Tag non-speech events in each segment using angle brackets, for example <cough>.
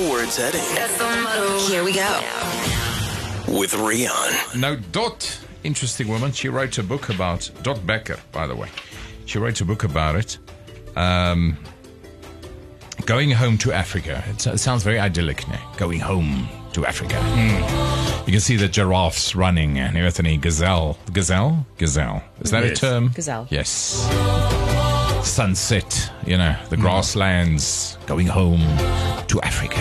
know where it's heading. Here we go. With Rian. Now, Dot, interesting woman. She wrote a book about Dot Bekker, by the way. She wrote a book about it. Um, going home to Africa. It, it sounds very idyllic, ne? Going home to Africa. You can see the giraffes running and everything. Gazelle. Gazelle? Gazelle. Is that a term? Gazelle. Yes. Sunset, you know, the grasslands, going home to Africa.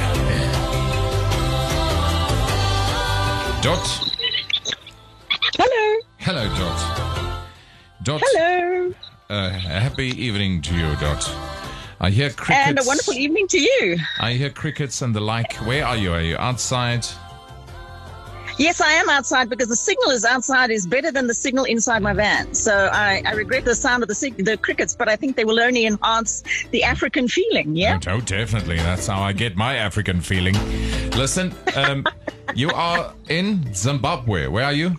Dot. Hello. Hello, Dot. Dot. Hello. Uh, happy evening to you, Dot. I hear crickets. And a wonderful evening to you. I hear crickets and the like. Where are you? Are you outside? Yes, I am outside because the signal is outside is better than the signal inside my van. So I, I regret the sound of the sig- the crickets, but I think they will only enhance the African feeling. Yeah. Oh, definitely. That's how I get my African feeling. Listen, um, <laughs> you are in Zimbabwe. Where are you?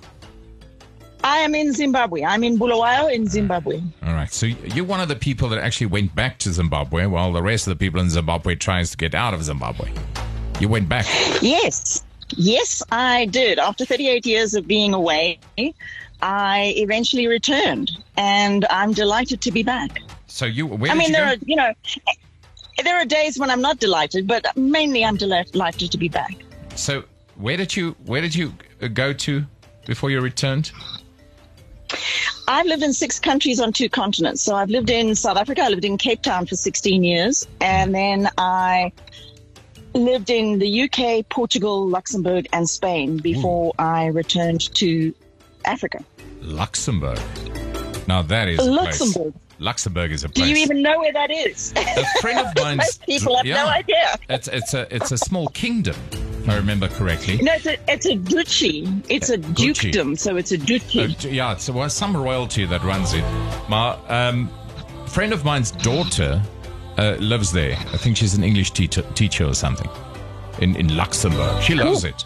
I am in Zimbabwe. I'm in Bulawayo in Zimbabwe. All right. So you're one of the people that actually went back to Zimbabwe while the rest of the people in Zimbabwe tries to get out of Zimbabwe. You went back. Yes. Yes, I did. After 38 years of being away, I eventually returned, and I'm delighted to be back. So you where I did mean, you there go? are, you know, there are days when I'm not delighted, but mainly I'm delighted to be back. So where did you where did you go to before you returned? I've lived in six countries on two continents. So I've lived in South Africa. I lived in Cape Town for 16 years. And then I lived in the UK, Portugal, Luxembourg, and Spain before I returned to Africa. Luxembourg. Now that is. Luxembourg. Luxembourg is a place. Do you even know where that is? a friend of <laughs> mine. Most people have no idea. It's it's a it's a small kingdom, if I remember correctly. No, it's a, it's a duchy. It's a Duchy. dukedom, so it's a duchy. Uh, yeah, it's well, some royalty that runs it. My um, friend of mine's daughter uh, lives there. I think she's an English teacher, teacher or something in, in Luxembourg. She loves it.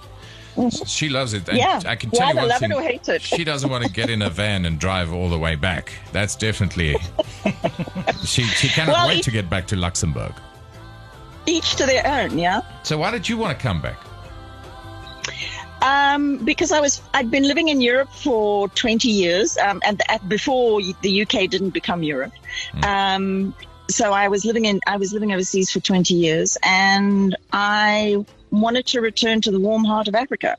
She loves it. And Yeah. I can tell you one love thing. it or hate it. She doesn't want to get in a van and drive all the way back. That's definitely. <laughs> she she cannot Well, wait it- to get back to Luxembourg. Each to their own, yeah. So why did you want to come back? Um, because I was, I'd been living in Europe for 20 years, um, and at, before the UK didn't become Europe. Um, so I was living in, I was living overseas for 20 years, and I wanted to return to the warm heart of Africa,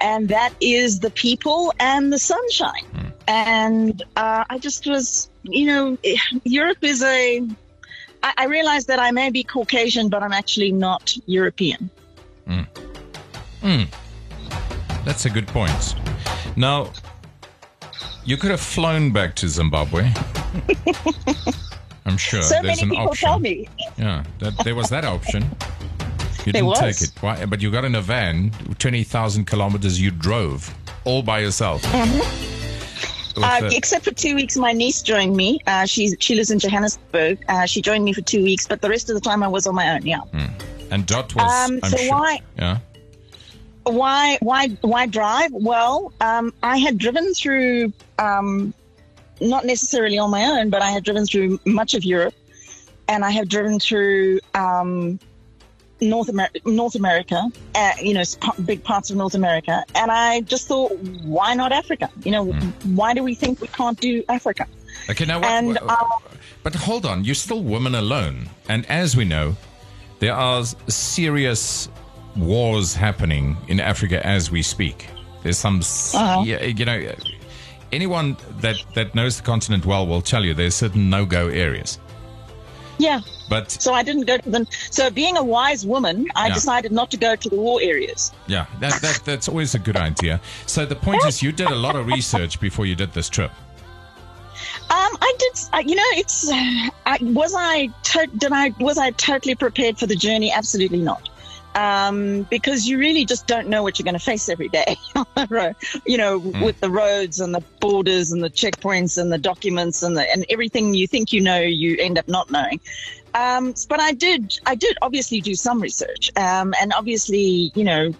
and that is the people and the sunshine. And uh, I just was, you know, Europe is a. I, I realized that I may be Caucasian, but I'm actually not European. Hmm. That's a good point. Now, you could have flown back to Zimbabwe. <laughs> I'm sure so there's many an people option. tell me. Yeah, that, there was that option. <laughs> You There didn't was. take it. Why? But you got in a van, 20,000 kilometers you drove all by yourself. With, Uh, except for two weeks, my niece joined me. Uh, she's she lives in Johannesburg. Uh, she joined me for two weeks, but the rest of the time I was on my own. Yeah. and Dot was. um, so sure, why- Yeah. Why why why drive? Well, um, I had driven through, um, not necessarily on my own, but I had driven through much of Europe, and I have driven through um, North America. North America, uh, you know, big parts of North America, and I just thought, why not Africa? You know, why do we think we can't do Africa? Okay, now what? And, uh, but hold on, you're still women alone, and as we know, there are serious wars happening in Africa as we speak. There's some, Uh-huh. you know, anyone that that knows the continent well will tell you there's certain no-go areas. Yeah. But So I didn't go to them. So being a wise woman, I Yeah. decided not to go to the war areas. yeah, that, that that's always a good idea. So the point is, you did a lot of research before you did this trip. Um, I did. Uh, you know, it's. Uh, I, was I? To, did I? Was I totally prepared for the journey? Absolutely not. Um, because you really just don't know what you're going to face every day. on the road. you know, with the roads and the borders and the checkpoints and the documents and the and everything you think you know, you end up not knowing. Um, but I did. I did obviously do some research, um, and obviously, you know,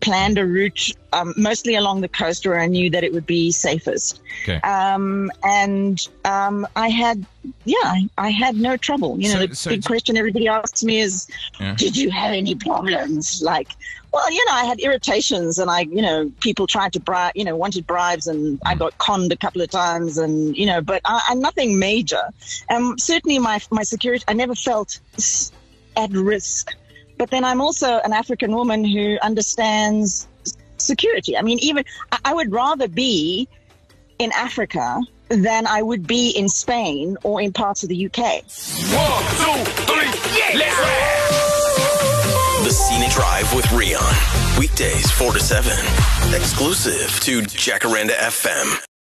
planned a route um, mostly along the coast where I knew that it would be safest. Okay. Um, and um, I had, yeah, I had no trouble. You know, So- the so big question everybody asks me is, Yeah. did you have any problems? Like, well, you know, I had irritations and I, you know, people tried to bribe, you know, wanted bribes and I got conned a couple of times and, you know, but I, I'm nothing major. Um, certainly my, my security, I never felt at risk. But then I'm also an African woman who understands security. I mean, even I, I would rather be in Africa than I would be in Spain or in parts of the UK. One, two, three, let's ride. The Scenic Drive with Rian. Weekdays 4 to 7. Exclusive to Jacaranda FM.